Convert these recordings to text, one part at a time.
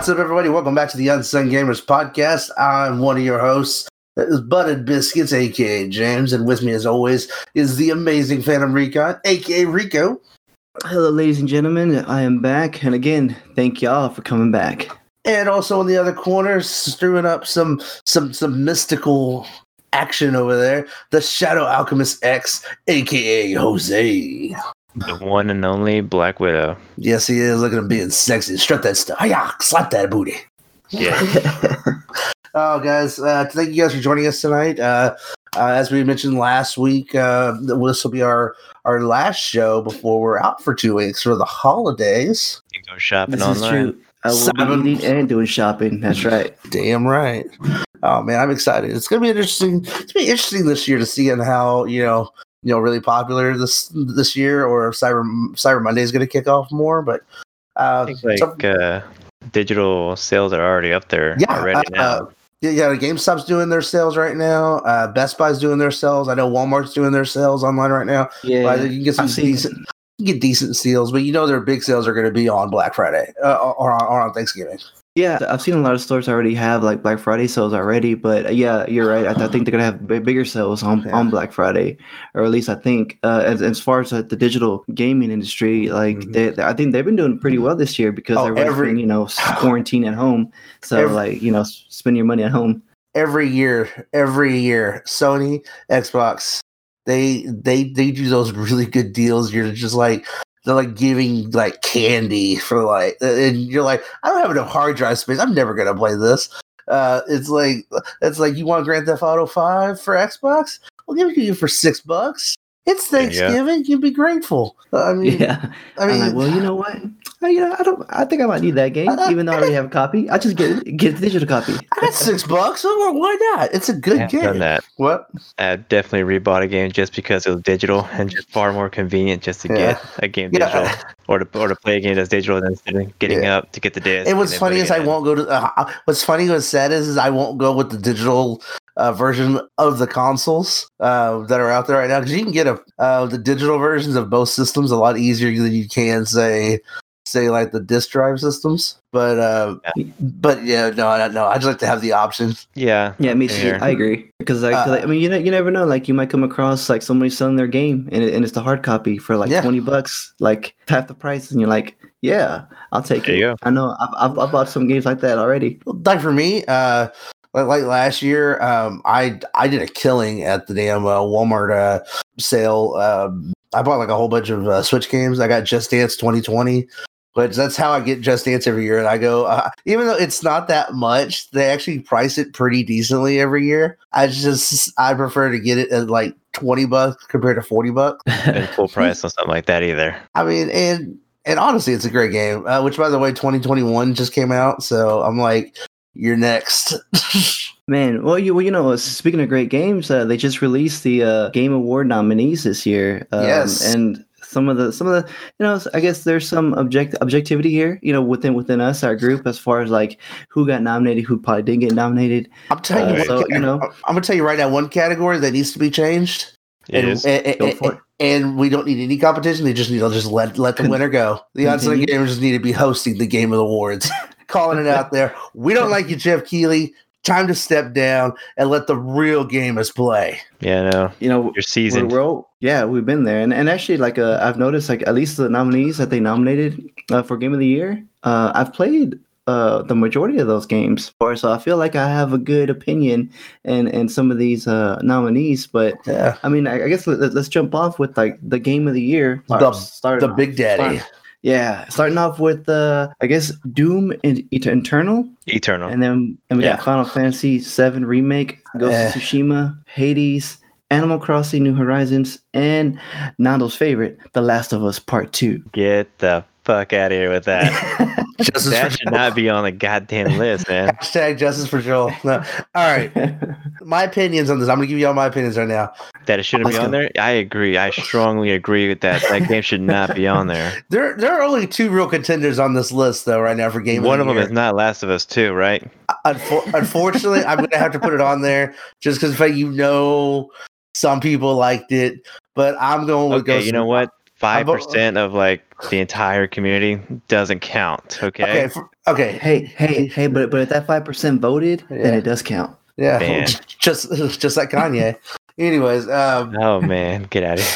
What's up, everybody? Welcome back to the Unsung Gamers podcast. I'm one of your hosts, Butted Biscuits, aka James, and with me, as always, is the amazing Phantom Recon, aka Rico. Hello, ladies and gentlemen. I am back, and again, thank y'all for coming back. And also in the other corner, screwing up some some some mystical action over there, the Shadow Alchemist X, aka Jose. The one and only Black Widow. Yes, he is. Look at him being sexy. Strut that stuff. Hiya, slap that booty. Yeah. Oh, guys, uh, thank you guys for joining us tonight. Uh, uh, as we mentioned last week, uh, this will be our our last show before we're out for two weeks for the holidays. You go shopping this is online. true. I will Seven. be eating and doing shopping. That's right. Damn right. Oh man, I'm excited. It's gonna be interesting. It's gonna be interesting this year to see on how you know you know really popular this this year or Cyber Cyber Monday is gonna kick off more. But uh, I think like some- uh, digital sales are already up there Yeah, already uh, now. uh, Yeah, yeah. GameStop's doing their sales right now. Uh, Best Buy's doing their sales. I know Walmart's doing their sales online right now. Yeah, But you can get some decent, get decent deals, but you know their big sales are going to be on Black Friday uh, or, or on Thanksgiving. Yeah. I've seen a lot of stores already have like Black Friday sales already, but uh, yeah, you're right. I, I think they're gonna have b- bigger sales on, Yeah. on Black Friday, or at least I think. Uh, as, as far as uh, the digital gaming industry, like Mhm. they, they- I think they've been doing pretty well this year because Oh, everyone's every- been, you know quarantine at home. So Every- like you know spend your money at home. Every year, every year, Sony, Xbox, they they they do those really good deals. You're just like they're like giving like candy for like, and you're like, I don't have enough hard drive space. I'm never gonna play this. Uh, it's like it's like you want Grand Theft Auto Five for Xbox? We'll give it to you for six bucks. It's There you go. Thanksgiving. You'd be grateful. I mean, Yeah. I I mean, like, well, you know what? I, you know, I don't. I think I might need that game, even though I already have a copy. I just get get the digital copy. I got six bucks. so Why not? It's a good have game. done that. What? I definitely rebought a game just because it was digital and just far more convenient just to Yeah. get a game Yeah. digital or to or to play a game that's digital than instead of getting Yeah. up to get the disc. And and what's funny putting is I won't go to. Uh, what's funny, what's sad is, is I won't go with the digital uh, version of the consoles uh, that are out there right now because you can get a uh, the digital versions of both systems a lot easier than you can say say like the disk drive systems. But uh, but yeah, no, no, no. I just like to have the option. Yeah. Yeah, me Here. too. I agree because like, 'cause, like, I mean, you know, you never know. Like, you might come across like somebody selling their game and, it, and it's the hard copy for like Yeah. twenty bucks, like half the price, and you're like, yeah, I'll take There it. you go. I know. I've, I've, I've bought some games like that already. Like for me, uh, like, like last year, um, I I did a killing at the damn uh, Walmart uh, sale. Um, I bought like a whole bunch of uh, Switch games. I got Just Dance 2020, but that's how I get Just Dance every year. And I go, uh, even though it's not that much, they actually price it pretty decently every year. I just I prefer to get it at like 20 bucks compared to 40 bucks. And full price or something like that either. I mean, and and honestly, it's a great game. Uh, which, by the way, 2021 just came out, so I'm like, you're next. Man, well, you well, you know, speaking of great games, uh, they just released the uh, Game Award nominees this year. Um, Yes. and some of the some of the you know, I guess there's some object objectivity here, you know, within within us, our group, as far as like who got nominated, who probably didn't get nominated. I'm telling you, Uh, what so, ca- you know- I'm gonna tell you right now, one category that needs to be changed, It and, is. and, Go and- for it. and we don't need any competition. They just need to just let let the winner go. The Unsung continue. Gamers just need to be hosting the Game of the Awards, calling it out there. We don't like you, Geoff Keighley. Time to step down and let the real gamers play. Yeah, no. You know, You're we're, seasoned. we're all, yeah, we've been there, and and actually, like, uh, I've noticed, like, at least the nominees that they nominated uh, for Game of the Year, uh, I've played uh, the majority of those games, or so I feel like I have a good opinion and and some of these uh, nominees. But Yeah, I mean, I, I guess let, us jump off with like the Game of the Year. The- start, the Big Daddy. start- yeah, starting off with uh, I guess Doom and Eternal. Eternal. And then and we Yeah. got Final Fantasy VII Remake, Ghost Eh. of Tsushima, Hades, Animal Crossing New Horizons, and Nando's favorite, The Last of Us Part 2. Get the fuck out of here with that. Justice that for should Joel. not be on the goddamn list, man. Hashtag justice for Joel. No. All right, my opinions on this. I'm gonna give you all my opinions right now. That it shouldn't Let's be on go. there. I agree. I strongly agree with that. That game should not be on there. There, there are only two real contenders on this list, though, right now for game. One of, of the them is not Last of Us 2, right? Uh, unfor- unfortunately, I'm gonna have to put it on there just because you know some people liked it, but I'm going with Okay, Ghost you know what? Five percent of like the entire community doesn't count. Okay. Okay. for- okay. hey, hey, hey, but but if that five percent voted, then it does count. Yeah. Man. Just just like Kanye. Anyways, um, Oh man, get out of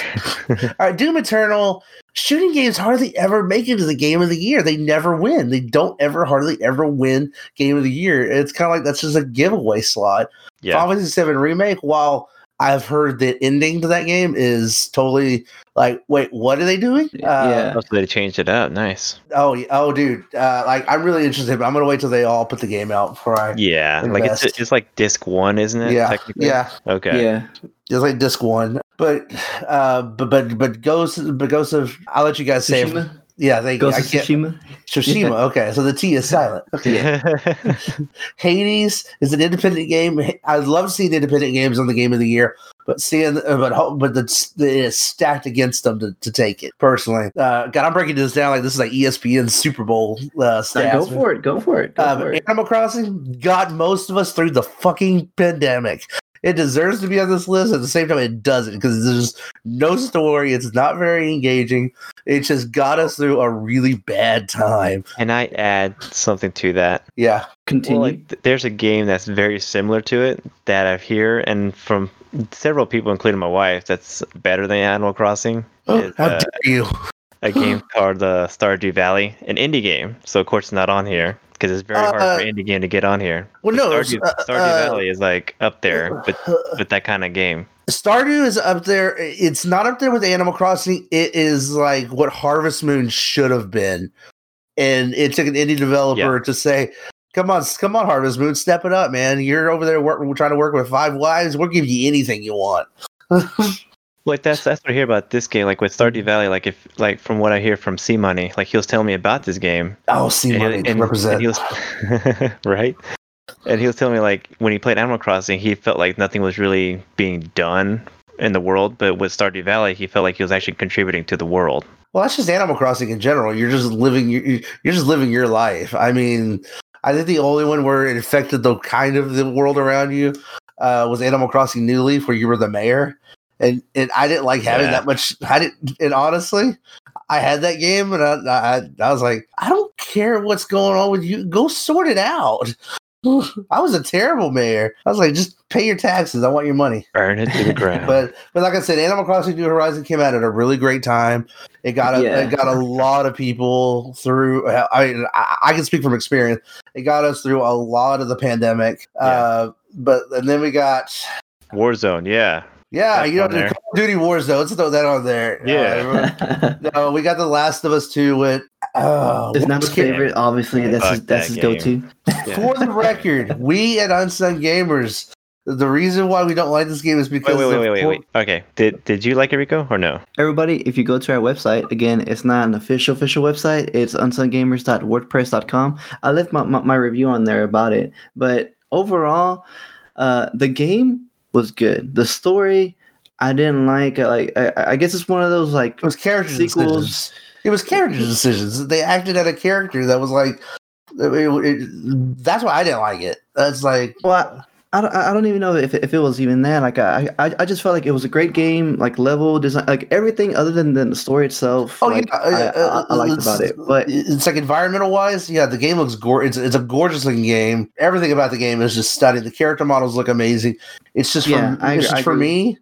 here. all right, Doom Eternal shooting games hardly ever make it to the game of the year. They never win. They don't ever hardly ever win game of the year. It's kind of like that's just a giveaway slot. yeah. Final Fantasy VII remake. While I've heard the ending to that game is totally like, wait, what are they doing? Uh, Yeah. Oh, so they changed it up. Nice. Oh, oh, dude. Uh, like, I'm really interested, but I'm gonna wait till they all put the game out before I. Yeah, like it's it's like disc one, isn't it? Yeah, technically? yeah. Okay. Yeah. It's like disc one, but uh, but but but Ghost, but Ghost of. I'll let you guys say. it. Tsushima? Yeah, they. Ghost I of can't. Tsushima? Tsushima. Okay, so the T is silent. Okay. Hades is an independent game. I'd love to see independent games on the game of the year, but seeing uh, but but the, it is stacked against them to, to take it personally. Uh, God, I'm breaking this down like this is like ESPN Super Bowl uh, Nah, stats. go for it. Go for it. Go Um, for it. Animal Crossing got most of us through the fucking pandemic. It deserves to be on this list. At the same time, it doesn't because there's no story. It's not very engaging. It just got us through a really bad time. Can I add something to that? Yeah. Continue. Well, like, there's a game that's very similar to it that I've hear and from several people, including my wife, that's better than Animal Crossing. is, How uh, dare you? a game called uh, Stardew Valley, an indie game. So of course it's not on here because it's very hard Uh, for indie game to get on here. Well, no, Stardew, uh, Stardew uh, Valley is like up there, but with that kind of game. Stardew is up there. It's not up there with Animal Crossing. It is like what Harvest Moon should have been, and it took an indie developer to say, "Come on, come on, Harvest Moon, step it up, man. You're over there work, trying to work with five wives. We'll give you anything you want." Like that's that's what I hear about this game. Like with Stardew Valley, like if like from what I hear from C Money, like he was telling me about this game. oh, and, money and- and represent. he was right. And he was telling me like when he played Animal Crossing, he felt like nothing was really being done in the world, but with Stardew Valley, he felt like he was actually contributing to the world. Well, that's just Animal Crossing in general. You're just living. You're, you're just living your life. I mean, I think the only one where it affected the kind of the world around you uh, was Animal Crossing New Leaf, where you were the mayor, and and I didn't like having Yeah. that much. I didn't, and honestly, I had that game, and I, I I was like, I don't care what's going on with you. Go sort it out. I was a terrible mayor. I was like, just pay your taxes. I want your money. Burn it to the ground. But but like I said, Animal Crossing New Horizon came out at a really great time. It got a Yeah. it got a lot of people through. I mean, I, I can speak from experience. It got us through a lot of the pandemic. Uh, but and then we got Warzone, yeah. Yeah, That's you know, the. Call of Duty Wars though. Let's throw that on there. Yeah. Uh, no, we got The Last of Us Two with. Oh, it's not his kid- favorite. Obviously, that's his, Fuck that's that his go-to. Yeah. For the record, we at Unsung Gamers. The reason why we don't like this game is because wait, wait, of wait, wait, poor- wait. Okay. Did did you like it, Rico, or no? Everybody, if you go to our website, again, it's not an official official website. It's unsunggamers.wordpress.com. I left my, my, my review on there about it. But overall, uh, the game was good. The story, I didn't like. Like I, I guess it's one of those like It was character Sequels. decisions. It was character decisions. They acted at a character that was like. it- it- that's why I didn't like it. That's like. Well, I, I don't, I don't even know if, if it was even that. Like I, I I just felt like it was a great game. Like level design, like everything other than, than the story itself. Oh like, yeah, I, I, uh, I liked about it. But it's like environmental wise, yeah, the game looks gorgeous. It's, it's a gorgeous looking game. Everything about the game is just stunning. The character models look amazing. It's just Yeah, for I it's just for me.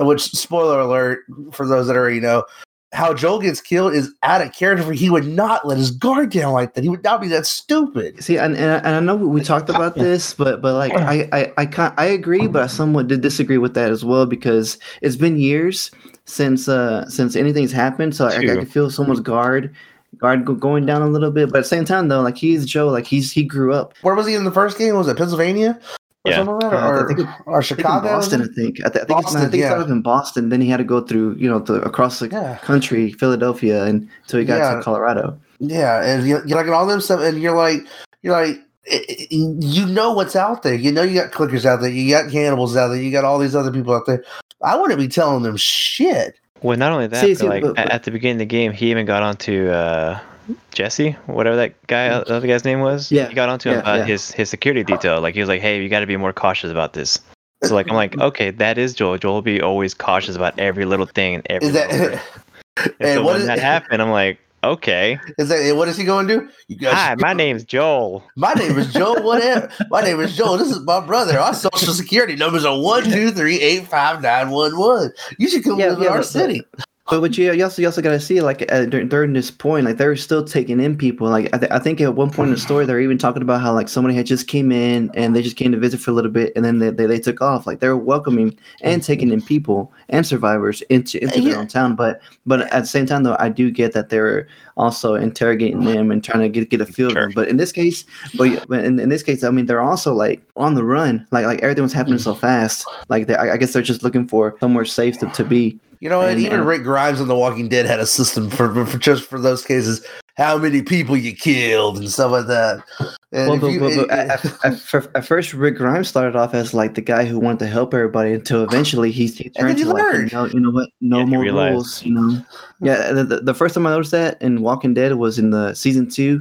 Which spoiler alert for those that already know, how Joel gets killed is out of character. For he would not let his guard down like that. He would not be that stupid. See, and, and, I- and I know we talked about this, but but like I I I can't I agree, but I somewhat did disagree with that as well because it's been years since uh since anything's happened, so I, I True. can feel someone's guard guard go, going down a little bit. But at the same time, though, like he's Joe, like he's he grew up. Where was he in the first game? Was it Pennsylvania? Or Yeah. something like that? Uh, I Or, think it- or I in Chicago? Boston, I think. I, th- I think, it's, I Boston, think it yeah. started in Boston. Then he had to go through, you know, the, across the Yeah. country, Philadelphia, and until he got Yeah. to Colorado. Yeah, and you you're like all them stuff, and you're like, you're like, i- i- you know what's out there. You know you got clickers out there, you got cannibals out there, you got all these other people out there. I wouldn't be telling them shit. Well, not only that, See, but see, like but- at, but- at the beginning of the game, he even got onto uh, Jesse, whatever that guy, mm. the other guy's name was. Yeah, he got onto him yeah, about yeah. his his security detail. Like he was like, "Hey, you got to be more cautious about this." So like I'm like, okay, that is Joel. Joel will be always cautious about every little thing and every. Is that. And, And so what when is- that happened, I'm like, okay. Is that what is he going to do? You guys, Hi, my name's Joel. my name is Joel. Whatever. My name is Joel. This is my brother. Our social security numbers are one two three eight five nine one one. You should come Yeah, live in yeah, our but- city. But but you, you also you also got to see like uh, dur- during this point, like they're still taking in people. Like I, th- I think at one point in the story, they're even talking about how like somebody had just came in and they just came to visit for a little bit, and then they, they, they took off. Like they're welcoming and taking in people and survivors into into their Yeah. own town. But but at the same time, though, I do get that they're also interrogating them and trying to get get a feel of them. But in this case, but but in, in this case, I mean, they're also like on the run. Like like everything was happening so fast. Like they, I I guess they're just looking for somewhere safe to, to be. You know, and, And- even and- Rick Grimes on The Walking Dead had a system for, for just for those cases. How many people you killed and stuff like that. And Well, but, you- but, but it- at, at, at first, Rick Grimes started off as like the guy who wanted to help everybody until eventually he, he And then turned he to like, learned. you know, you know what, no Yeah, more rules, you know. Yeah, the, the, the first time I noticed that in Walking Dead was in the season two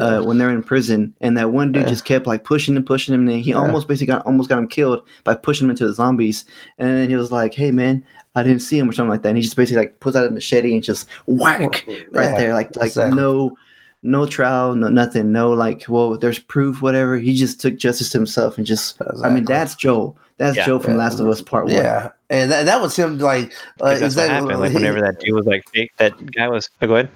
uh, when they're in prison, and that one dude Yeah. just kept like pushing and pushing him, and he Yeah. almost basically got almost got him killed by pushing him into the zombies. And then he was like, "Hey, man." I didn't see him or something like that. And he just basically like puts out a machete and just whack right Yeah, there, like like exactly. no no trial, no nothing, no like, well, there's proof, whatever. He just took justice to himself and just. I mean, that's Joel. That's Yeah. Joe from Yeah. Last of Us Part One. yeah, and that, that was him. Like, uh, that's is what that- happened. Like whenever that dude was like fake, that guy was. Oh, go ahead.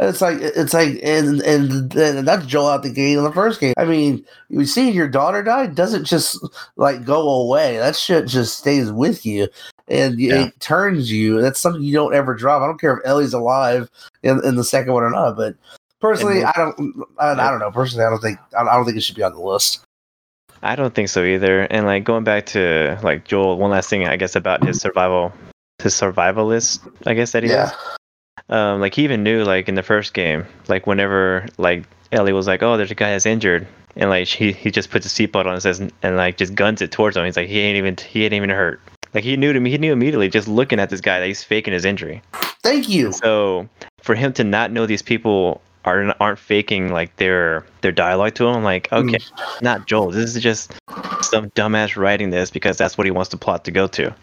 It's like it's like and and, and that's Joel out the gate in the first game. I mean, you see your daughter die doesn't just like go away. That shit just stays with you, and Yeah. it turns you. That's something you don't ever drop. I don't care if Ellie's alive in, in the second one or not. But personally, I don't. I, I don't know. Personally, I don't think I don't think it should be on the list. I don't think so either. And like going back to like Joel, one last thing I guess about his survival, his survivalist, I guess that he Yeah, is. Um, like he even knew like in the first game, like whenever like Ellie was like, "Oh, there's a guy that's injured," and like he he just puts a seatbelt on and says and like just guns it towards him. He's like, he ain't even he ain't even hurt. Like he knew to me, he knew immediately just looking at this guy that he's faking his injury. thank you. So for him to not know these people are aren't faking like their their dialogue to him, I'm like, okay, mm. not Joel. This is just some dumbass writing this because that's what he wants the plot to go to.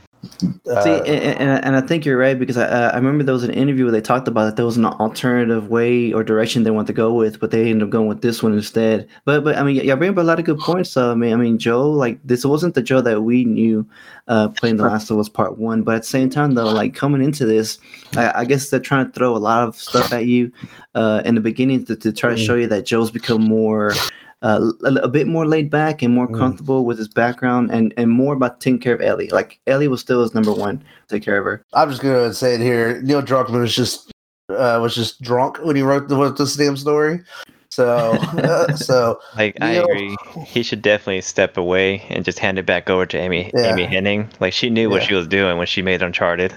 Uh, See, and, and, and I think you're right because I, uh, I remember there was an interview where they talked about that there was an alternative way or direction they want to go with, but they ended up going with this one instead. But but I mean, y'all bring up a lot of good points. So I mean, I mean, Joe, like this wasn't the Joe that we knew uh, playing The Last of Us Part One. But at the same time, though, like coming into this, I, I guess they're trying to throw a lot of stuff at you uh, in the beginning to, to try to show you that Joe's become more. Uh, a, a bit more laid back and more Mm. comfortable with his background and, and more about taking care of Ellie. Like Ellie was still his number one, take care of her. I'm just gonna say it here. Neil Druckmann was just uh, was just drunk when he wrote the wrote this damn story. So uh, so Like I agree, he should definitely step away and just hand it back over to Amy Yeah. Amy Hennig. Like she knew what she was doing when she made Uncharted,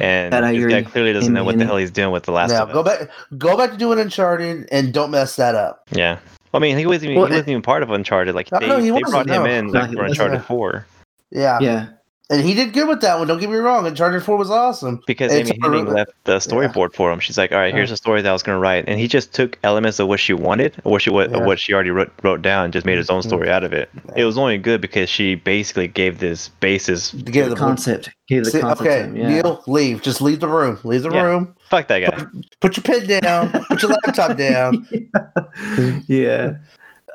and That I agree. clearly doesn't know Amy what the hell he's doing with the Last now of go back go back to doing Uncharted and don't mess that up. Yeah. I mean, he wasn't even, Well, he wasn't even part of Uncharted. Like they, no, he they wasn't, brought him no. in No, like he for wasn't. Uncharted Four Yeah. Yeah. And he did good with that one. Don't get me wrong. And Uncharted 4 was awesome. because It's Amy Hennig a- left the storyboard for him. She's like, "All right, here's a story that I was going to write," and he just took elements of what she wanted, or what she what, Yeah. what she already wrote wrote down, and just made his own Mhm. story out of it. It was only good because she basically gave this basis. To get the the concept. Gave the See, concept okay, him, yeah. Neil, leave. Just leave the room. Leave the Yeah. room. Fuck that guy. Put your pen down. Put your laptop down. yeah.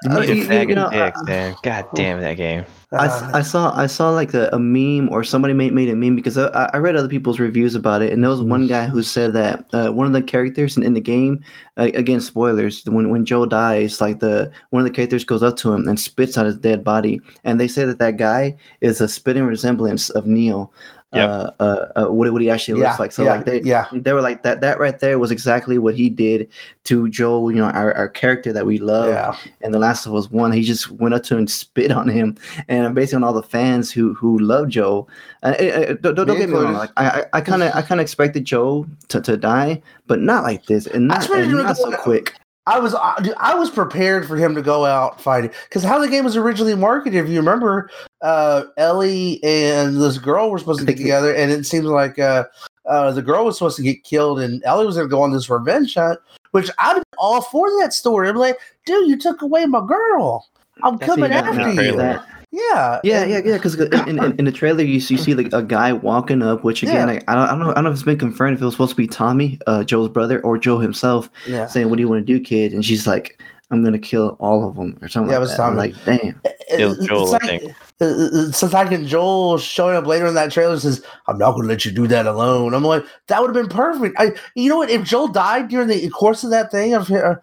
Uh, Bunch of you- you faggot know, dicks, man. God damn that game. I, Uh, I saw I saw like a, a meme or somebody made, made a meme because I, I read other people's reviews about it and there was one guy who said that uh, one of the characters in, in the game uh, again spoilers when when Joe dies like the one of the characters goes up to him and spits on his dead body and they say that that guy is a spitting resemblance of Neil Yep. uh, uh, uh, what, what he actually yeah, looks like so yeah, like they yeah. they were like that that right there was exactly what he did to Joel you know our, our character that we love Yeah. and The Last of Us One, he just went up to him and spit on him, and basically on all the fans who who love Joe. Uh, don't don't get me wrong, like I I kind of I kind of expected Joe to, to die, but not like this, and not, and not so quick. I was I, dude, I was prepared for him to go out fighting because how the game was originally marketed. If you remember, uh, Ellie and this girl were supposed to get together, and it seems like uh, uh, the girl was supposed to get killed, and Ellie was going to go on this revenge hunt. Which I'm all for that story. I'm like, dude, you took away my girl. I'm That's coming after you. That Yeah, Yeah, and- yeah, yeah. Because in, in, in the trailer, you see, you see like a guy walking up, which again, Yeah. I, I don't, I don't know, I don't know if it's been confirmed if it was supposed to be Tommy, uh, Joe's brother, or Joe himself, yeah. saying, "What do you want to do, kid?" And she's like, "I'm gonna kill all of them," or something Yeah, it like was that. I'm Tommy. like, damn. It was It's Joel, I think. Since I can Joel showing up later in that trailer says, "I'm not going to let you do that alone." I'm like, that would have been perfect. I, you know what? If Joel died during the course of that thing, of, uh,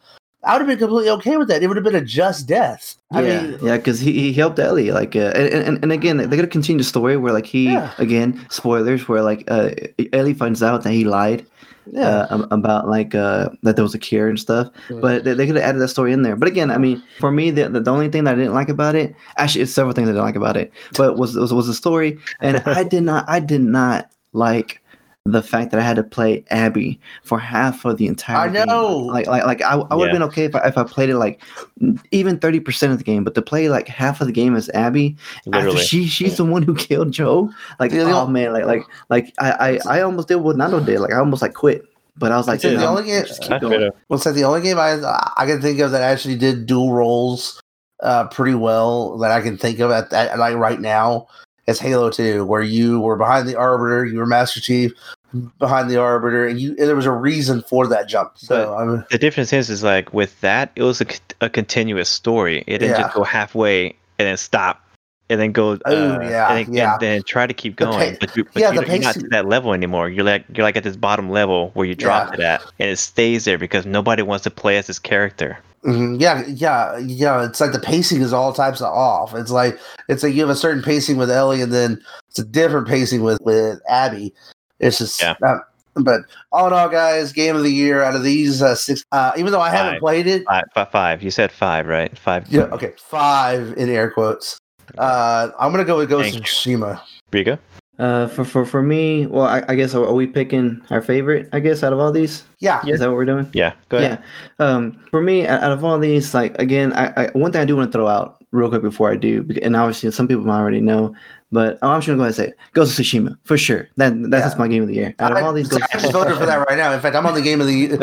I would have been completely okay with that. It would have been a just death. I yeah, mean, yeah, because he, he helped Ellie. Like, uh, and, and and again, they're gonna continue the story where like he Yeah. again spoilers where like uh, Ellie finds out that he lied yeah. uh, about like uh, that there was a cure and stuff. Mm. But they, they could have added that story in there. But again, I mean, for me, the, the the only thing that I didn't like about it, actually, it's several things I didn't like about it, but was was, was the story, and I did not, I did not like the fact that I had to play Abby for half of the entire. I game. know. like like like I, I would have Yeah. been okay if I, if I played it like even thirty percent of the game, but to play like half of the game as Abby, after she she's the one who killed Joe. Like Yeah, oh man, like like like I I, I almost did what Nando did. Like I almost like quit, but I was like, See, the only game- just keep going. Well, so the only game I I can think of that actually did dual roles uh, pretty well that I can think of at that like right now is Halo Two, where you were behind the Arbiter, you were Master Chief behind the Arbiter, and you and there was a reason for that jump. So I mean, The difference is, is like with that, it was a continuous story. It didn't Yeah. just go halfway and then stop, and then go. Oh, uh, yeah, and, then- yeah. and then try to keep The pa- going. but you, but yeah, you, you're not to that level anymore. You're like you're like at this bottom level where you drop Yeah. to that, and it stays there because nobody wants to play as this character. Mhm, yeah, yeah, yeah. It's like the pacing is all types of off. It's like it's like you have a certain pacing with Ellie, and then it's a different pacing with with Abby. It's just Yeah. uh, but all in all, guys, game of the year out of these uh, six. Uh, even though I haven't played it, five. You said five, right? Five. Yeah, okay, five in air quotes. Uh, I'm gonna go with Ghost Thank of you. Tsushima. Riga. Uh, for for for me, well, I, I guess are, are we picking our favorite? I guess out of all these, Yeah, is that what we're doing? Yeah. Go ahead. Yeah. Um, for me, out out of all these, like again, I, I one thing I do want to throw out real quick before I do, and obviously some people might already know, but oh, I'm just gonna go ahead and say it. Ghost of Tsushima for sure. That that's Yeah. my game of the year. Out of I, all these, Ghost I just voted for that right now. In fact, I'm on the game of the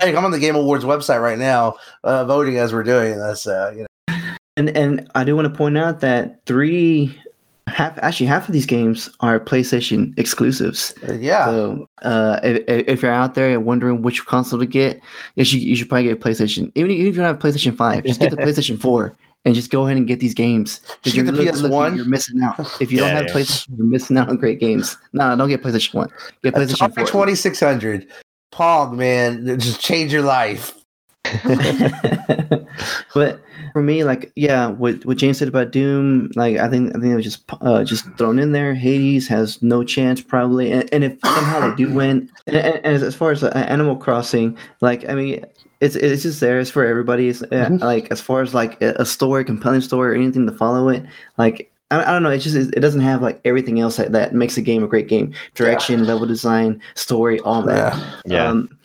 I'm on the Game Awards website right now, uh, voting as we're doing this. Uh, you know, And and I do want to point out that three half actually half of these games are PlayStation exclusives. Uh, yeah, So uh, if, if you're out there and wondering which console to get, you should you should probably get a PlayStation. Even if you don't have a PlayStation Five, just get the PlayStation Four and just go ahead and get these games. 'Cause Just get you're the look- look, PS1. you're missing out. If you don't have yeah. PlayStation, you're missing out on great games. No, don't get PlayStation One. Get PlayStation Atari Four. 2600. Pog, man, just change your life. but for me, like, yeah, what what James said about Doom, like, I think I think it was just uh, just thrown in there. Hades has no chance probably, and, and if somehow they do win, and, and as, as far as uh, Animal Crossing, like, I mean. It's, it's just there. It's for everybody. It's, uh, Mhm. like as far as like a a story, compelling story, or anything to follow it. Like I, I don't know. It just it doesn't have like everything else that, that makes a game a great game. Direction, level design, story, all that. Yeah, Yeah. Um,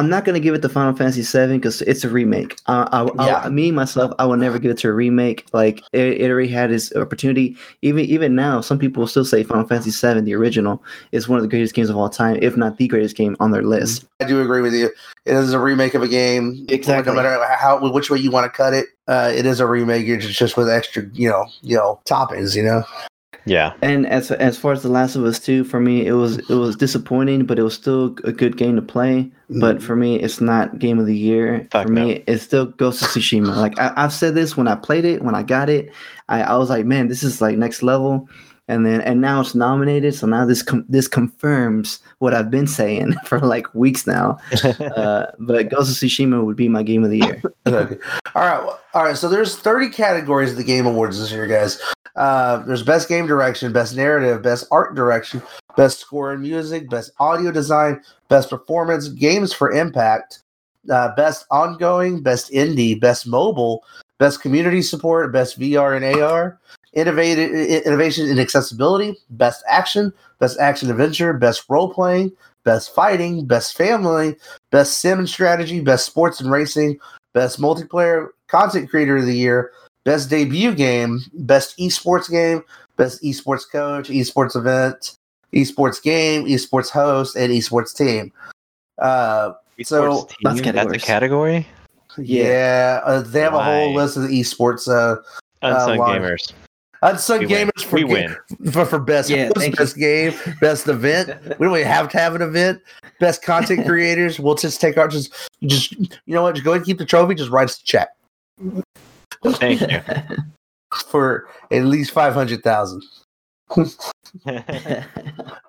I'm not gonna give it to Final Fantasy VII because it's a remake. Uh, I, I, Yeah. me myself, I will never give it to a remake. Like it, it already had its opportunity. Even even now, some people will still say Final Fantasy VII, the original, is one of the greatest games of all time, if not the greatest game on their list. I do agree with you. It is a remake of a game. Exactly. No matter how which way you want to cut it, uh, it is a remake. It's just with extra, you know, you know, toppings. You know. Yeah. And as as far as The Last of Us Two, for me, it was it was disappointing, but it was still a good game to play. But for me, it's not game of the year. Fuck for me, it still goes to Tsushima. Like I, I've said this when I played it, when I got it, I, I was like, man, this is like next level. And then and now it's nominated, so now this com- this confirms what I've been saying for like weeks now. Uh, but Ghost of Tsushima would be my game of the year. Okay. all right all right So there's 30 categories of the Game Awards this year, guys. Uh, there's best game direction, best narrative, best art direction, best score and music, best audio design, best performance, games for impact, uh, best ongoing, best indie, best mobile, best community support, best VR and AR, innovative innovation in accessibility, best action, best action adventure, best role playing, best fighting, best family, best sim and strategy, best sports and racing, best multiplayer content creator of the year, best debut game, best esports game, best esports coach, esports event, esports game, esports host, and esports team. Uh, So, Esports that's team, that's a categories. category. yeah, uh, they have a whole list of the esports. Uh, Unsung line. gamers. Unsung We win. gamers for We ga- win. for, for best Yeah, host, thank you. best game, best event. We don't even have to have an event. Best content creators. We'll just take our just just you know what? Just go ahead and keep the trophy. Just write us a check Thank you. for at least five hundred thousand.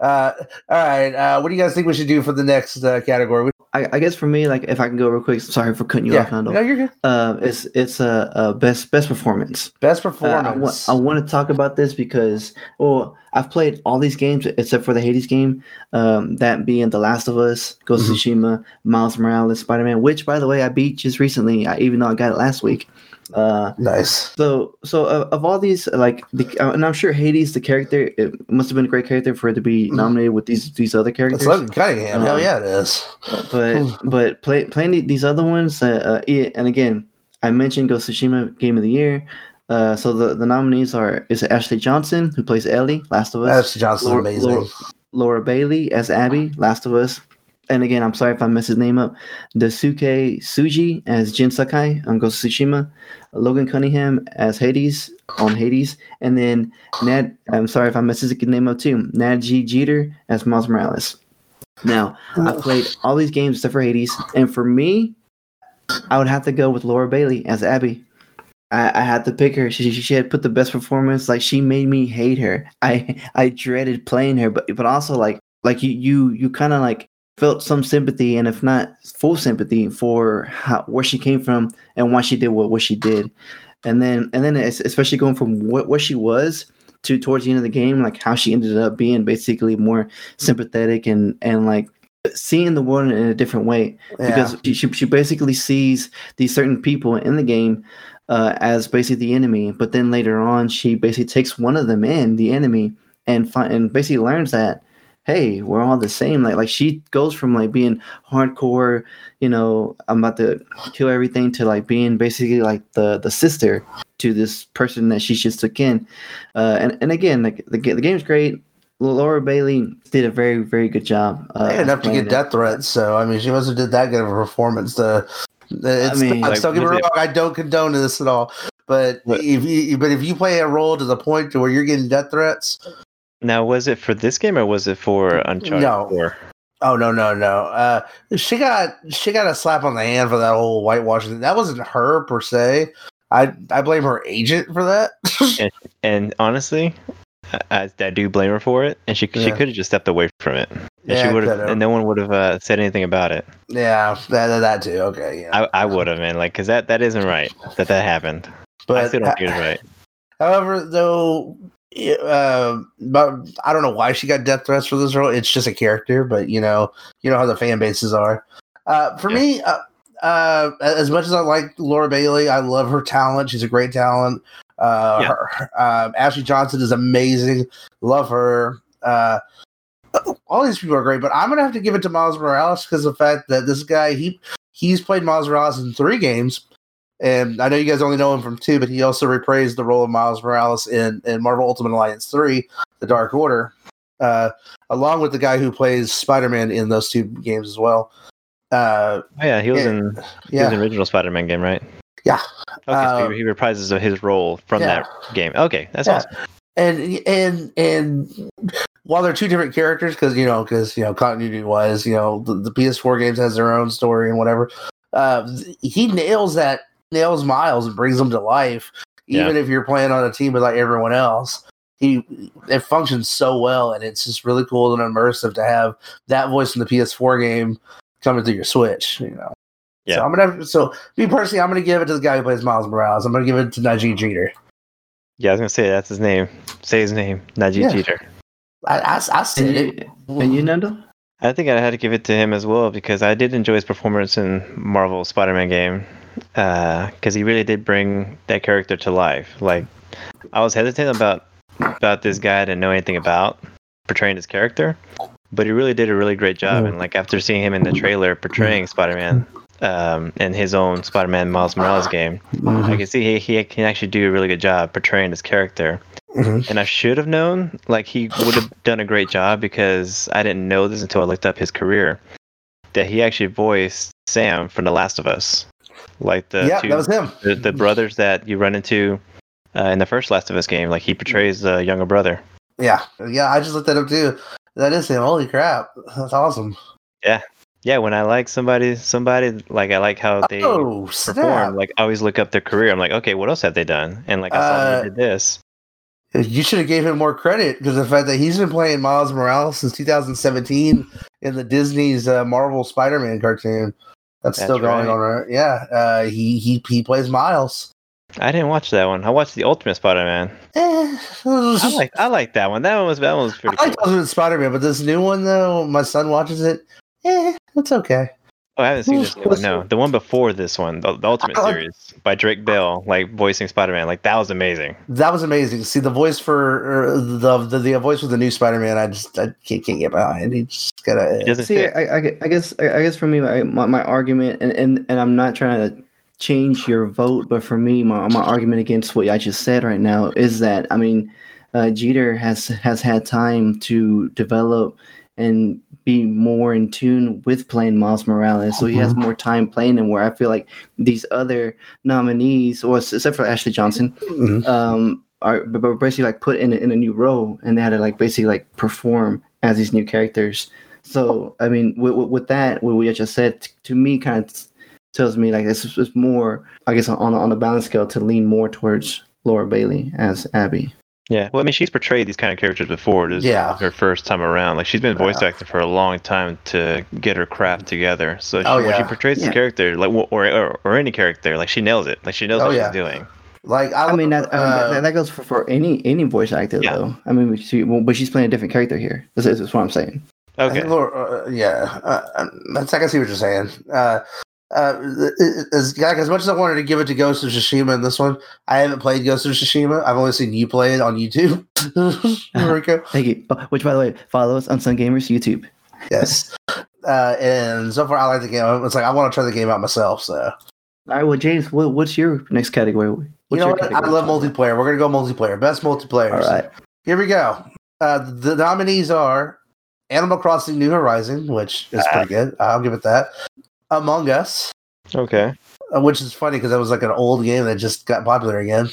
Uh, all right. Uh, what do you guys think we should do for the next uh, category? I, I guess for me, like if I can go real quick. Sorry for cutting you yeah, off, Nando. no, you're good. Uh, it's it's a uh, uh, best best performance. Best Uh, I, performance. want to talk about this because, well, I've played all these games except for the Hades game. Um, that being The Last of Us, Ghost of Tsushima, Miles Morales, Spider Man. Which, by the way, I beat just recently. I, even though I got it last week. Uh, nice. so so uh, of all these, like, the, uh, and I'm sure Hades, the character, it must have been a great character for it to be Mhm. nominated with these these other characters It's Logan Cunningham. Hell Um, yeah, it is. but but play, playing these other ones, uh, uh, and again, I mentioned Ghost of Tsushima Game of the Year. Uh, so the, the nominees are is Ashley Johnson who plays Ellie, Last of Us, That's Johnson Laura, amazing. Laura, Laura Bailey as Abby, Last of Us, and again, I'm sorry if I mess his name up. Daisuke Tsuji as Jin Sakai on Ghost of Tsushima, Logan Cunningham as Hades on Hades, and then Nad. I'm sorry if I mess his name up too. Nadji Jeter as Miles Morales. Now, I played all these games except for Hades, and for me, I would have to go with Laura Bailey as Abby. I, I had to pick her. She, she had put the best performance. Like she made me hate her. I I dreaded playing her, but but also like like you you you kind of like felt some sympathy, and if not full sympathy for how where she came from and why she did what what she did, and then and then especially going from what what she was to towards the end of the game, like how she ended up being basically more sympathetic and and like seeing the world in a different way Yeah. because she, she, she basically sees these certain people in the game uh, as basically the enemy but then later on she basically takes one of them in the enemy and fi- and basically learns that hey we're all the same like like she goes from like being hardcore you know i'm about to kill everything to like being basically like the the sister to this person that she just took in uh, and, and again like the, the game's great Laura Bailey did a very, very good job. Uh, enough to get it. death threats, so I mean, she must have did that good of a performance. To, it's, I mean, like, don't get me wrong, I don't condone this at all. But But- if you but if you play a role to the point to where you're getting death threats, now, was it for this game or was it for Uncharted No. 4? oh no no no, uh, she got she got a slap on the hand for that whole whitewashing. That wasn't her per se. I I blame her agent for that. And honestly, I, I do blame her for it, and she she could have just stepped away from it, and Yeah, she would have, and no one would have uh, said anything about it. yeah, that that, too. Okay, yeah. I, I would have, man, like, cause that that isn't right that that happened. I still don't think it's right. However, though, uh, but I don't know why she got death threats for this role. It's just a character, but you know, you know how the fan bases are. Uh, for Yeah. me, uh, uh, as much as I like Laura Bailey, I love her talent. She's a great talent. Uh, Yeah. her, um, Ashley Johnson is amazing. Love her. Uh, all these people are great, but I'm gonna have to give it to Miles Morales because of the fact that this guy he he's played Miles Morales in three games, and I know you guys only know him from two, but he also reprised the role of Miles Morales in, in Marvel Ultimate Alliance 3, The Dark Order, uh, along with the guy who plays Spider Man in those two games as well. Uh, Oh, yeah, he was Yeah. in he was yeah. in the original Spider-Man game, right? Yeah. Okay, Uh, so he reprises his role from yeah. that game. Okay, that's Yeah. awesome. and and and while they're two different characters, because you know, because you know, continuity wise, you know, the, the PS4 games has their own story and whatever. Uh, he nails that, nails Miles and brings him to life, even if you're playing on a team with like everyone else. He it functions so well, and it's just really cool and immersive to have that voice in the PS4 game coming through your Switch. You know. Yeah. So I'm gonna. So me personally, I'm gonna give it to the guy who plays Miles Morales. I'm gonna give it to Nadji Jeter. Yeah, I was gonna say that's his name. Say his name, Nadji Yeah. Jeter. I, I, I And it. you, and you, Nando? I think I had to give it to him as well because I did enjoy his performance in Marvel Spider-Man game uh, because he really did bring that character to life. Like I was hesitant about about this guy I didn't know anything about portraying his character, but he really did a really great job. And like after seeing him in the trailer portraying Spider-Man um, in his own Spider-Man Miles Morales game, I can see he, he can actually do a really good job portraying his character. Mhm. And I should have known, like he would have done a great job because I didn't know this until I looked up his career. That he actually voiced Sam from The Last of Us, like the yeah, two, that was him. the, the brothers that you run into uh, in the first Last of Us game. Like he portrays the younger brother. Yeah, yeah. I just looked that up too. That is him. Holy crap, that's awesome. Yeah, when I like somebody, somebody like I like how they oh perform. snap! Like I always look up their career. I'm like, okay, what else have they done? And like I saw Uh, they did this. You should have gave him more credit because the fact that he's been playing Miles Morales since 2017 in the Disney's uh, Marvel Spider-Man cartoon. That's, That's still going right. on, right? Yeah, uh, he he he plays Miles. I didn't watch that one. I watched the Ultimate Spider-Man. Eh, I like I like that one. That one was that one was pretty I like cool. Ultimate Spider-Man, but this new one though, my son watches it. Eh, it's okay. Oh, I haven't seen this one. No, the one before this one, the, the Ultimate I like- series by Drake Bell, like voicing Spider-Man. Like that was amazing. That was amazing. See the voice for er, the, the the voice for the new Spider-Man. I just I can't, can't get behind. He just gotta. It See. I, I, I guess I, I guess for me, my, my, my argument, and, and, and I'm not trying to change your vote, but for me, my, my argument against what I just said right now is that I mean, uh, Jeter has has had time to develop and be more in tune with playing Miles Morales, so he has more time playing him. Where I feel like these other nominees, or except for Ashley Johnson, Mhm. um, are basically like put in a, in a new role, and they had to like basically like perform as these new characters. So I mean, with, with, with that, what we just said t- to me kind of tells me like it's, it's more, I guess, on on a balance scale to lean more towards Laura Bailey as Abby. Yeah. Well, I mean, she's portrayed these kind of characters before. This Yeah. her first time around. Like she's been voice Yeah. acting for a long time to get her craft together. So she, Oh, when she portrays Yeah. the character, like or, or or any character, like she nails it. Like she knows Oh, what yeah. she's doing. Like I, I mean, that, I mean, uh, that, that goes for, for any any voice actor Yeah. though. I mean, she, well, but she's playing a different character here. This is, this is what I'm saying. I Okay. think uh, yeah, uh, uh, that's I can see what you're saying. Uh, uh, as, as much as I wanted to give it to Ghost of Tsushima in this one, I haven't played Ghost of Tsushima. I've only seen you play it on YouTube. Rico, Thank you. Which, by the way, follow us on Sun Gamers YouTube. yes. Uh, and so far, I like the game. It's like I want to try the game out myself. So All right, well, James, what, what's your next category? What's you know what? I love multiplayer. We're gonna go multiplayer. Best multiplayer. All right. Here we go. Uh, the nominees are Animal Crossing New Horizon, which is pretty good. I'll give it that. Among Us, Okay. uh, which is funny because that was like an old game that just got popular again.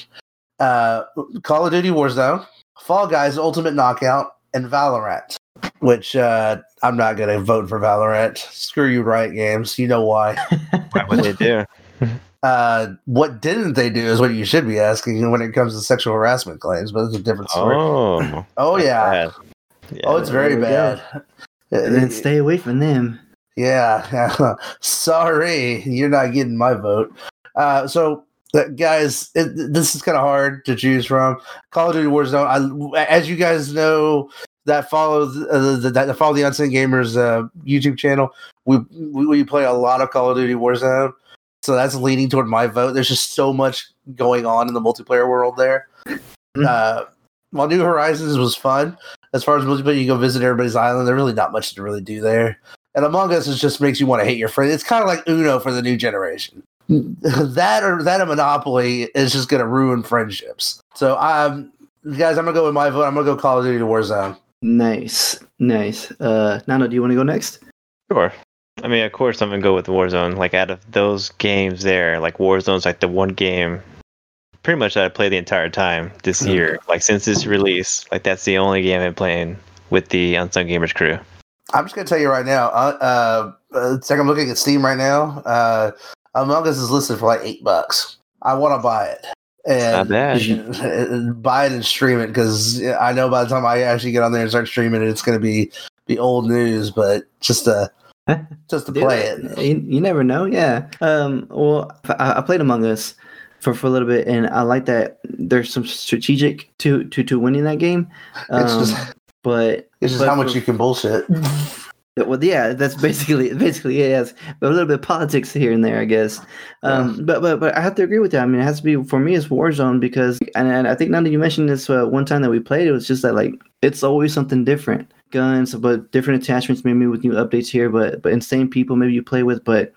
Uh, Call of Duty Warzone, Fall Guys Ultimate Knockout, and Valorant. Which uh, I'm not gonna vote for Valorant. Screw you, Riot Games. You know why. What they do? Uh, what didn't they do is what you should be asking when it comes to sexual harassment claims, but it's a different story. Oh. Oh, yeah. Yeah. Oh, it's very There we bad. and then stay away from them. Yeah, sorry, you're not getting my vote. Uh, so, uh, guys, it, this is kind of hard to choose from. Call of Duty Warzone. I, as you guys know, that follow uh, the, that follow the Unsung Gamers uh, YouTube channel. We, we we play a lot of Call of Duty Warzone, so that's leaning toward my vote. There's just so much going on in the multiplayer world there. Mhm. Uh, while New Horizons was fun, as far as multiplayer, you go visit everybody's island. There's really not much to really do there. And Among Us is just makes you want to hate your friend. It's kind of like Uno for the new generation. that or that a Monopoly is just going to ruin friendships. So, um, guys, I'm gonna go with my vote. I'm gonna go Call of Duty Warzone. Nice, nice. Uh, Nando, do you want to go next? Sure. I mean, of course, I'm gonna go with Warzone. Like, out of those games, there, like Warzone's like the one game, pretty much that I play the entire time this Mhm. year. Like since its release, like that's the only game I'm playing with the Unsung Gamers crew. I'm just gonna tell you right now. Uh, uh, uh, it's like I'm looking at Steam right now. Uh, Among Us is listed for like eight bucks. I want to buy it. And buy it and stream it because I know by the time I actually get on there and start streaming it, it's going to be be old news. But just to just to play it, You, you never know. Yeah. Um. Well, I, I played Among Us for, for a little bit, and I like that there's some strategic to to to winning that game. it's Um, just but this is how much you can bullshit. well, yeah, that's basically basically it. Yes, but a little bit of politics here and there, I guess. Um, but but but I have to agree with that. I mean, it has to be for me. It's Warzone because, and, and I think now that you mentioned this uh, one time that we played, it was just that like it's always something different. Guns, but different attachments, maybe with new updates here, but but insane people maybe you play with, but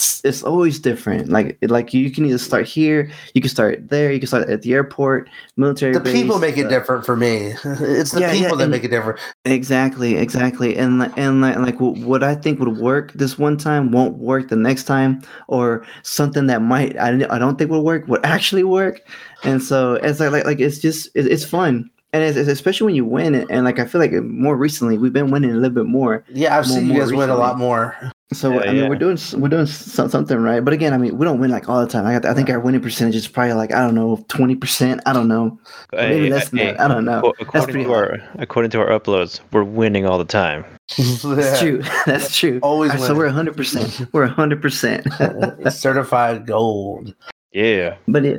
it's, it's always different. Like like you can either start here, you can start there, you can start at the airport, military. The base, people make it uh, different for me. It's the Yeah, yeah, people that and- make it different. Exactly, exactly, and and like, like what I think would work this one time won't work the next time, or something that might I, I don't think would work would actually work, and so it's like like, like it's just it, it's fun, and it's, it's especially when you win, and, and like I feel like more recently we've been winning a little bit more, Yeah, I've More- seen you guys win a lot more. So Yeah, I mean yeah. we're doing we're doing so- something right, but again I mean we don't win like all the time. I, got, I think our winning percentage is probably like I don't know twenty percent. I don't know, Or maybe Hey, less than hey, that. I don't know. according to our according to our uploads, we're winning all the time. That's Yeah. true. That's true. Always All right, so we're hundred percent. We're hundred percent. Certified gold. Yeah. But yeah,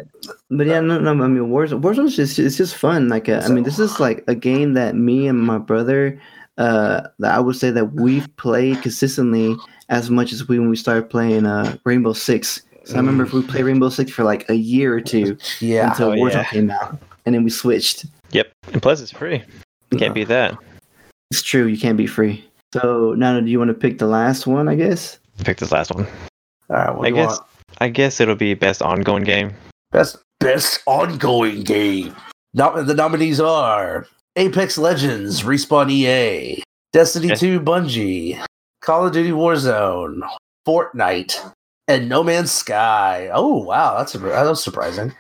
but yeah, no, no. I mean, Warzone, Warzone's just it's just fun. Like, uh, I mean, this is like a game that me and my brother, uh, that I would say that we've played consistently as much as we when we started playing uh Rainbow Six. So I remember if we played Rainbow Six for like a year or two Yeah. until Oh, Warzone yeah. came out, and then we switched. Yep. And plus, it's free. You can't beat that. It's true. You can't be free. So now, do you want to pick the last one? I guess. Pick this last one. All right. What I do you guess. want? I guess it'll be best ongoing game. Best best ongoing game. Nom- the nominees are Apex Legends, Respawn EA, Destiny Okay. 2 Bungie, Call of Duty Warzone, Fortnite, and No Man's Sky. Oh wow, that's a, that was surprising.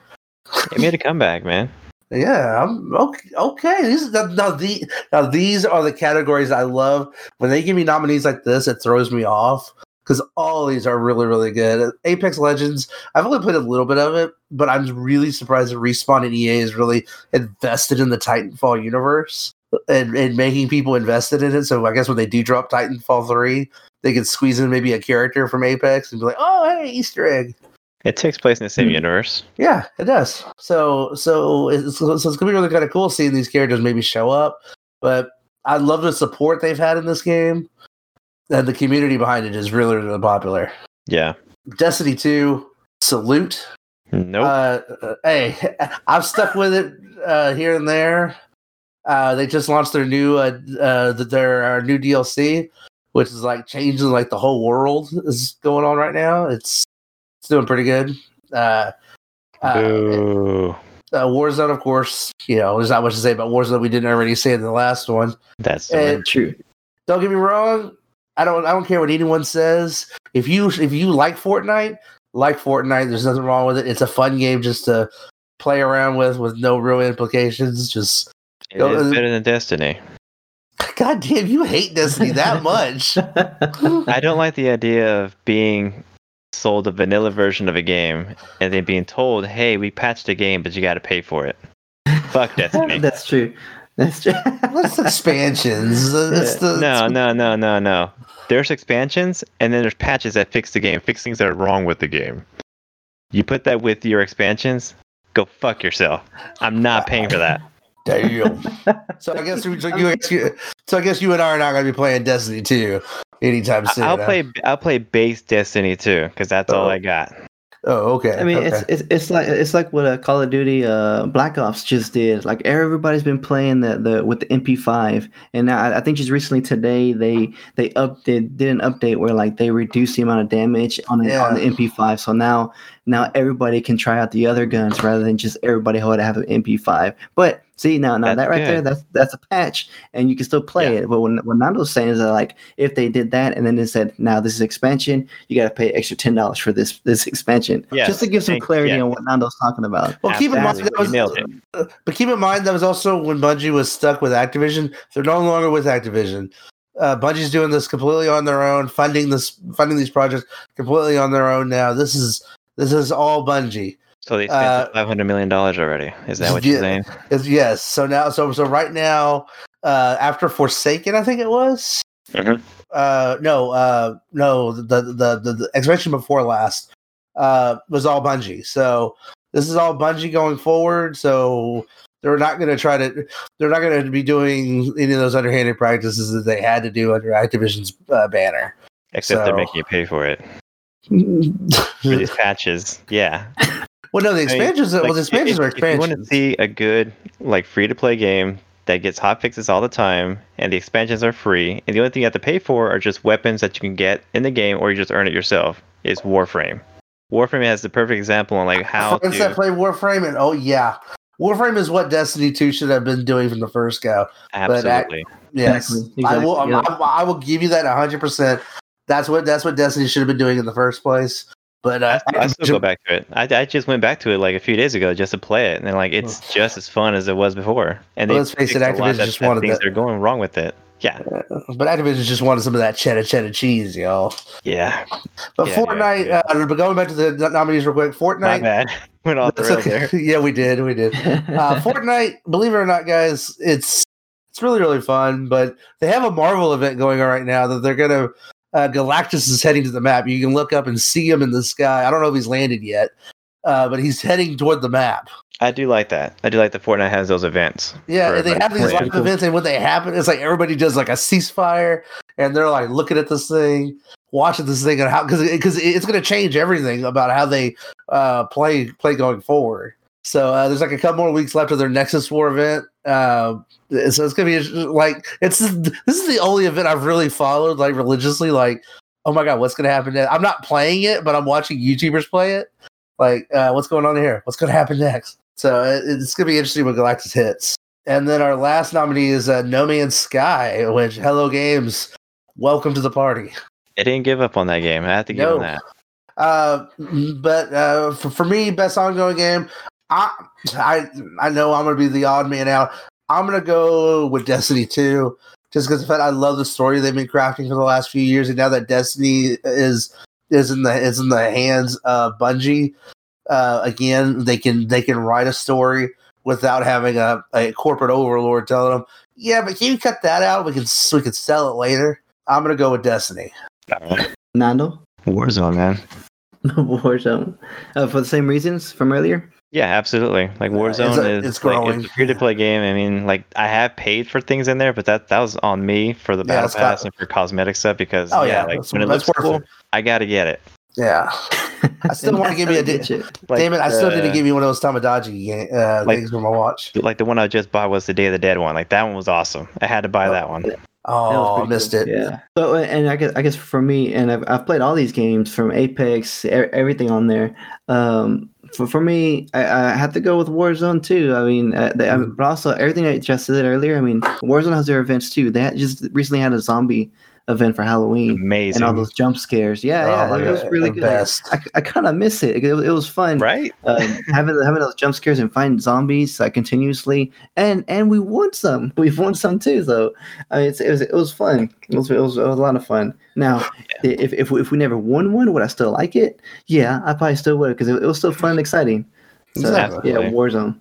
It made a comeback, man. Yeah, I'm okay. Okay, these now, now the now these are the categories I love. When they give me nominees like this, it throws me off because all these are really really good. Apex Legends, I've only played a little bit of it, but I'm really surprised that Respawn and EA is really invested in the Titanfall universe and, and making people invested in it. So I guess when they do drop Titanfall three, they can squeeze in maybe a character from Apex and be like, "Oh, hey, Easter egg." It takes place in the same Hmm. universe. Yeah, it does. So so it's, so it's gonna be really kind of cool seeing these characters maybe show up. But I love the support they've had in this game, and the community behind it is really really popular. Yeah. Destiny two, salute. Nope. Uh, uh, hey, I've stuck with it uh, here and there. Uh, they just launched their new uh, uh, their uh, new DLC, which is like changing like the whole world is going on right now. It's it's doing pretty good. Uh, uh, Boo. uh, Warzone, of course, you know, there's not much to say about Warzone we didn't already say in the last one. That's and- True. Don't get me wrong, I don't I don't care what anyone says. If you if you like Fortnite, like Fortnite, there's nothing wrong with it. It's a fun game just to play around with with no real implications. Just It Go- is uh, better than Destiny. God damn, you hate Destiny that much. I don't like the idea of being sold a vanilla version of a game and then being told, "Hey, we patched the game, but you got to pay for it." Fuck Destiny. That's true. That's true. What's expansions? It's the no, no, no, no, no. There's expansions, and then there's patches that fix the game, fix things that are wrong with the game. You put that with your expansions, go fuck yourself. I'm not paying for that. Damn. so I guess so you, so I guess you and I are not going to be playing Destiny 2 anytime soon. I'll huh? play. I'll play base Destiny 2 because that's oh. all Oh. I got. Oh, okay. I mean, okay. it's, it's it's like it's like what a Call of Duty uh, Black Ops just did. Like everybody's been playing the, the with the MP5, and now I, I think just recently today they they update did an update where like they reduced the amount of damage on the, on the MP5. So now now everybody can try out the other guns rather than just everybody who would have an MP5. But see now now That's that right there that's that's a patch, and you can still play Yeah. it. But what what Nando's saying is that like if they did that and then they said now this is expansion, you got to pay extra ten dollars for this this expansion Yes, just to give some clarity yeah. on what Nando's talking about. well, keep in mind that was, you nailed it. uh, but keep in mind that was also when Bungie was stuck with Activision. They're no longer with Activision. Uh, Bungie's doing this completely on their own, funding this, funding these projects completely on their own now. This is this is all Bungie. So they spent Uh, five hundred million dollars already. Is that what yeah. you're saying? Yes. So now, so so right now, uh, after Forsaken, I think it was. Mhm. Uh, no, uh, no, the the the, the expansion before last uh, was all Bungie. So this is all Bungie going forward. So they're not going to try to. They're not going to be doing any of those underhanded practices that they had to do under Activision's uh, banner. Except they're making you pay for it for these patches. Yeah. Well, no, the I mean, expansions. well, Like, the expansions if, are if you want to see a good like free to play game that gets hot fixes all the time and the expansions are free and the only thing you have to pay for are just weapons that you can get in the game or you just earn it yourself is Warframe. Warframe has the perfect example on like how Friends that play Warframe, and oh yeah, Warframe is what Destiny Two should have been doing from the first go. but I- absolutely. Yes, Exactly, I will. exactly, yeah. I, I will give you that hundred percent. That's what that's what Destiny should have been doing in the first place. But uh, I still go back to it. I, I just went back to it like a few days ago just to play it, and like it's just as fun as it was before. And Well, let's face it, fixed a lot Activision that- just wanted things that- that are going wrong with it. Yeah, but Activision just wanted some of that cheddar cheddar cheese, y'all. yeah. But Yeah, Fortnite, yeah, uh, but going back to the nominees real quick, My Fortnite. bad. Went off the okay. there. yeah, we did, we did. Uh, Fortnite, believe it or not, guys, it's it's really really fun. But they have a Marvel event going on right now that they're gonna. Uh, Galactus is heading to the map. You can look up and see him in the sky. I don't know if he's landed yet, uh, but he's heading toward the map. I do like that. I do like that Fortnite has those events. Yeah, and they have these live events, and when they happen, it's like everybody does like a ceasefire, and they're like looking at this thing, watching this thing, and how because because it's going to change everything about how they uh, play play going forward. So uh, there's like a couple more weeks left of their Nexus War event. Uh, so it's gonna be like it's this is the only event I've really followed like religiously. Like, oh my god, what's gonna happen? Next? I'm not playing it, but I'm watching YouTubers play it. Like, uh, what's going on here? What's gonna happen next? So it, it's gonna be interesting when Galactus hits. And then our last nominee is uh, No Man's Sky, which Hello Games, welcome to the party. They didn't give up on that game. I have to give No. them that. Uh, but uh, for, for me, best ongoing game, I I I know I'm gonna be the odd man out. I'm gonna go with Destiny 2, just because the fact I love the story they've been crafting for the last few years, and now that Destiny is is in the is in the hands of Bungie, uh, again they can they can write a story without having a, a corporate overlord telling them, yeah, but can you cut that out? We can we can sell it later. I'm gonna go with Destiny. Nando, Warzone, man. Warzone, uh, for the same reasons from earlier. Yeah, absolutely. Like Yeah, it's Warzone a- is it's like growing. it's a free to play game. I mean, like I have paid for things in there, but that that was on me for the Yeah, battle it's got- pass and for cosmetic stuff because Oh, yeah, yeah, like that's- when it looks cool, it. I gotta get it. Yeah. I still wanna give me a di- Like, Damn it! I still didn't give you one of those Tamagotchi ga- uh, like- things for my watch. Like the one I just bought was the Day of the Dead one. Like that one was awesome. I had to buy that one. Oh, I missed it. Yeah. So, and I guess I guess for me, and I've, I've played all these games from Apex, e- everything on there. Um, for, for me, I, I have to go with Warzone too. I mean, uh, they, I mean, but also everything I just said earlier. I mean, Warzone has their events too. They had, just recently had a zombie event for Halloween Amazing. and all those jump scares. Yeah, Oh yeah, my it was really the good. I- best. I, I kind of miss it. It, was- it was fun right? um, having having those jump scares and find zombies like continuously, and and we won some. We've won some too. though. I mean, it's, it was it was fun. It was, it was it was a lot of fun. Now, if if we, if we never won one, would I still like it? Yeah, I probably still would because it, it was still fun and exciting. So Exactly. yeah, Warzone.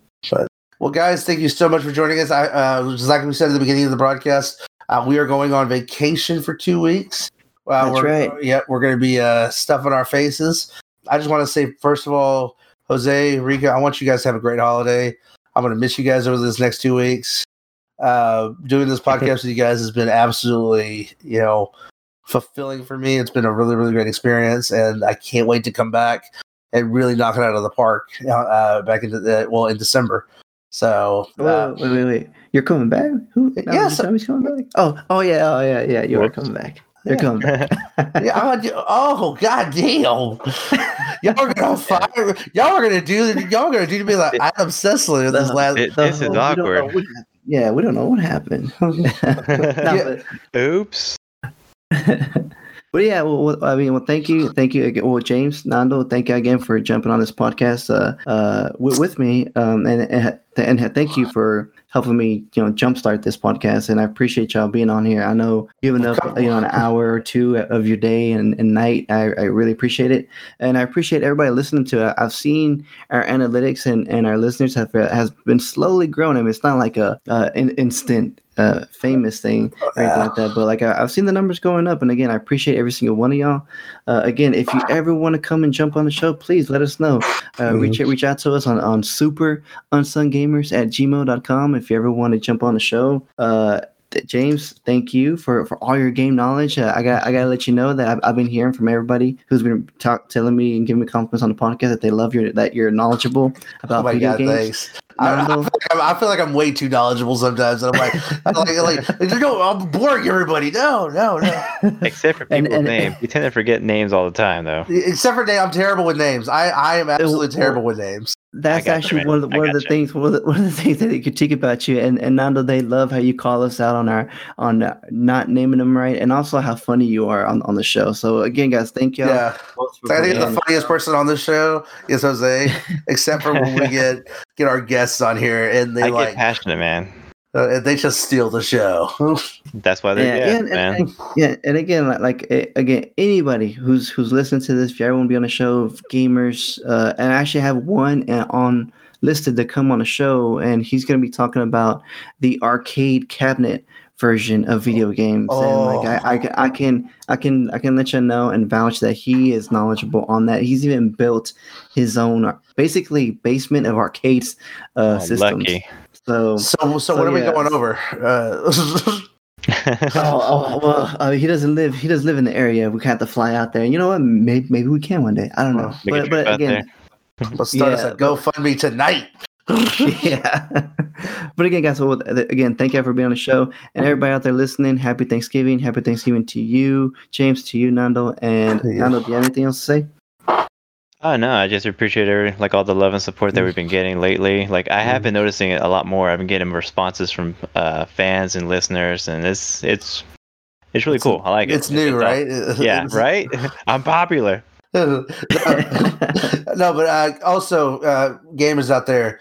Well, guys, thank you so much for joining us. I, uh, just like we said at the beginning of the broadcast, uh, we are going on vacation for two weeks. Uh, That's we're, right. Yeah, we're going to be uh, stuffing our faces. I just want to say, first of all, Jose, Rika, I want you guys to have a great holiday. I'm going to miss you guys over this next two weeks. Uh, doing this podcast with you guys has been absolutely, you know, fulfilling for me. It's been a really, really great experience, and I can't wait to come back and really knock it out of the park uh, uh, back into the well in December. So uh, wait, wait, wait! You're coming back? Who? Yes. Yes, somebody's coming back. Oh, oh yeah, oh yeah, yeah. You are Whoops. coming back. You're Yeah. coming back. yeah, I'm do, oh god damn! Y'all are gonna fire. Y'all are gonna do. Y'all are gonna do to me like Adam Sessler in this The- last. It- So, this is we don't know awkward. what happened. yeah, we don't know what happened. No, Yeah. but- Oops. But yeah, well, I mean, well, thank you, thank you again. Well, James Nando, thank you again for jumping on this podcast uh, uh, with, with me, um, and, and and thank you for helping me, you know, jumpstart this podcast. And I appreciate y'all being on here. I know giving up, you know, an hour or two of your day and, and night. I, I really appreciate it, and I appreciate everybody listening to it. I've seen our analytics and, and our listeners have has been slowly growing. I mean, it's not like a uh, in, instant uh, famous thing or anything like that. But like I, I've seen the numbers going up, and again, I appreciate every single one of y'all. Uh, again, if you ever want to come and jump on the show, please let us know. Uh, Reach reach out to us on on super unsung gamers at gmail.com if you ever want to jump on the show. Uh, James, thank you for, for all your game knowledge. Uh, I got I gotta let you know that I've, I've been hearing from everybody who's been talk, telling me and giving me compliments on the podcast that they love your that you're knowledgeable Oh about my video god! games. Thanks. I, I, feel like I'm, feel like I'm way too knowledgeable sometimes. And I'm like, I'm like, like, no, I'm boring everybody. No, no, no. Except for And- people's and- names. You tend to forget names all the time, though. Except for name, I'm terrible with names. I, I am absolutely terrible with names. That's got you, actually one of the one of the you. things one of the, one of the things that they critique about you and, and Nando they love how you call us out on our on uh, not naming them right and also how funny you are on, on the show. So again, guys, thank you. Yeah. I think the funniest person on the show is Jose, except for when we get get our guests on here and they I get like passionate, man. Uh, they just steal the show. That's why they're yeah, yeah, and, man. and, yeah, and again, like, like eh, again, anybody who's who's listening to this, if you ever want to be on a show of gamers, uh, and I actually have one uh, on listed to come on a show, and he's going to be talking about the arcade cabinet version of video games, and like I, I, I can I can I can let you know and vouch that he is knowledgeable on that. He's even built his own basically basement of arcades uh, Oh, systems. lucky. So So, so, what are we going over? Uh, oh, oh well, uh, he doesn't live. He doesn't live in the area. We have to fly out there. You know what? Maybe maybe we can one day. I don't know. Make But but again, let's start Yeah, a GoFundMe tonight. yeah. but again, guys. Well, th- again, thank you for being on the show, and everybody out there listening. Happy Thanksgiving. Happy Thanksgiving to you, James, to you, Nando, and Nando. Do you have anything else to say? Oh no, I just appreciate every like all the love and support that we've been getting lately. Like I have been noticing it a lot more. I've been getting responses from uh, fans and listeners, and it's it's it's really cool. I like it. It's new, all- right? Yeah, right. I'm popular. no, no, but uh, also, uh, gamers out there,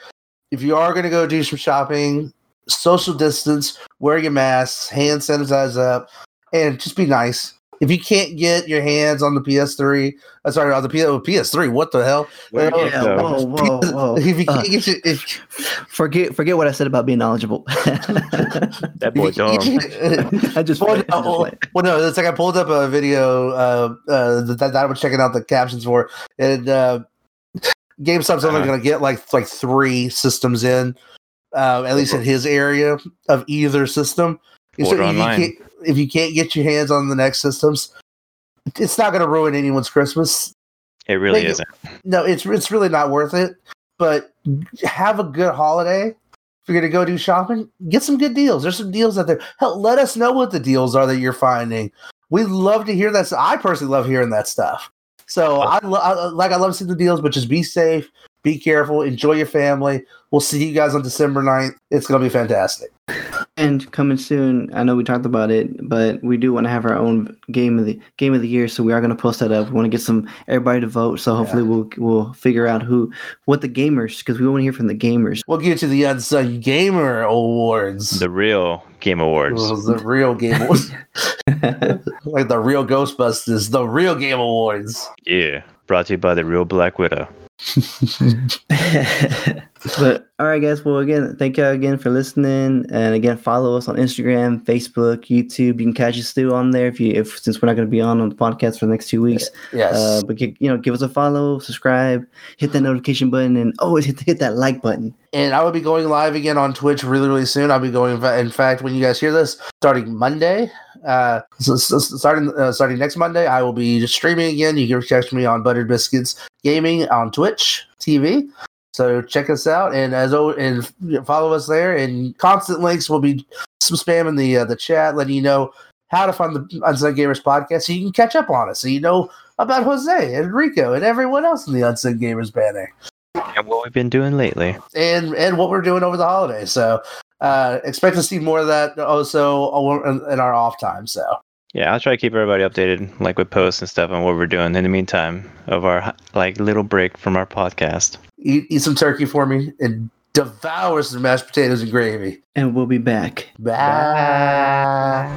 if you are going to go do some shopping, social distance, wear your masks, hand sanitize up, and just be nice. If you can't get your hands on the PS3, uh, sorry, on the P- oh, PS3, what the hell? Where Yeah, you Whoa, whoa, whoa. If you Uh, can't get your, if, forget forget what I said about being knowledgeable. That boy if you can't dumb. I just Well, played, no, well, no, it's like I pulled up a video uh, uh, that, that I was checking out the captions for, and uh, GameStop's only Uh-huh. going to get like like three systems in, uh, at least in his area of either system. So Order you can't, if you can't get your hands on the next systems, it's not going to ruin anyone's Christmas. It really isn't. No, it's it's really not worth it. But have a good holiday. If you're gonna go do shopping, get some good deals. There's some deals out there. Hell, let us know what the deals are that you're finding. We love to hear that. I personally love hearing that stuff. So I, lo- I like I love seeing the deals, but just be safe, be careful, enjoy your family. We'll see you guys on December 9th. It's gonna be fantastic. And coming soon, I know we talked about it, but we do want to have our own game of the game of the year. So we are going to post that up. We want to get some everybody to vote. So hopefully we'll we'll figure out who what the gamers because we want to hear from the gamers. We'll get to the Unsung Gamer Awards. The real Game Awards. Well, the real game awards. like the real Ghostbusters, the real game awards. Yeah. Brought to you by the real Black Widow. but all right, guys. Well, again, thank y'all again for listening, and again, follow us on Instagram, Facebook, YouTube. You can catch us still on there if you if since we're not going to be on on the podcast for the next two weeks. Yes. Uh, but gi- you know, give us a follow, subscribe, hit that notification button, and always hit hit that like button. and I will be going live again on Twitch really, really soon. I'll be going. In fact, when you guys hear this, starting Monday, uh, so, so- starting uh, starting next Monday, I will be streaming again. You can catch me on Buttered Biscuits Gaming on Twitch TV. So check us out and as al- and follow us there. And constant links will be some spam in the uh, the chat, letting you know how to find the Unsung Gamers podcast, so you can catch up on us, so you know about Jose and Rico and everyone else in the Unsung Gamers banner And what we've been doing lately. and and what we're doing over the holidays. So uh, expect to see more of that also in, in our off time. So Yeah, I'll try to keep everybody updated, like with posts and stuff, on what we're doing in the meantime of our like little break from our podcast. eat, eat some turkey for me and devour some mashed potatoes and gravy. And we'll be back. Bye.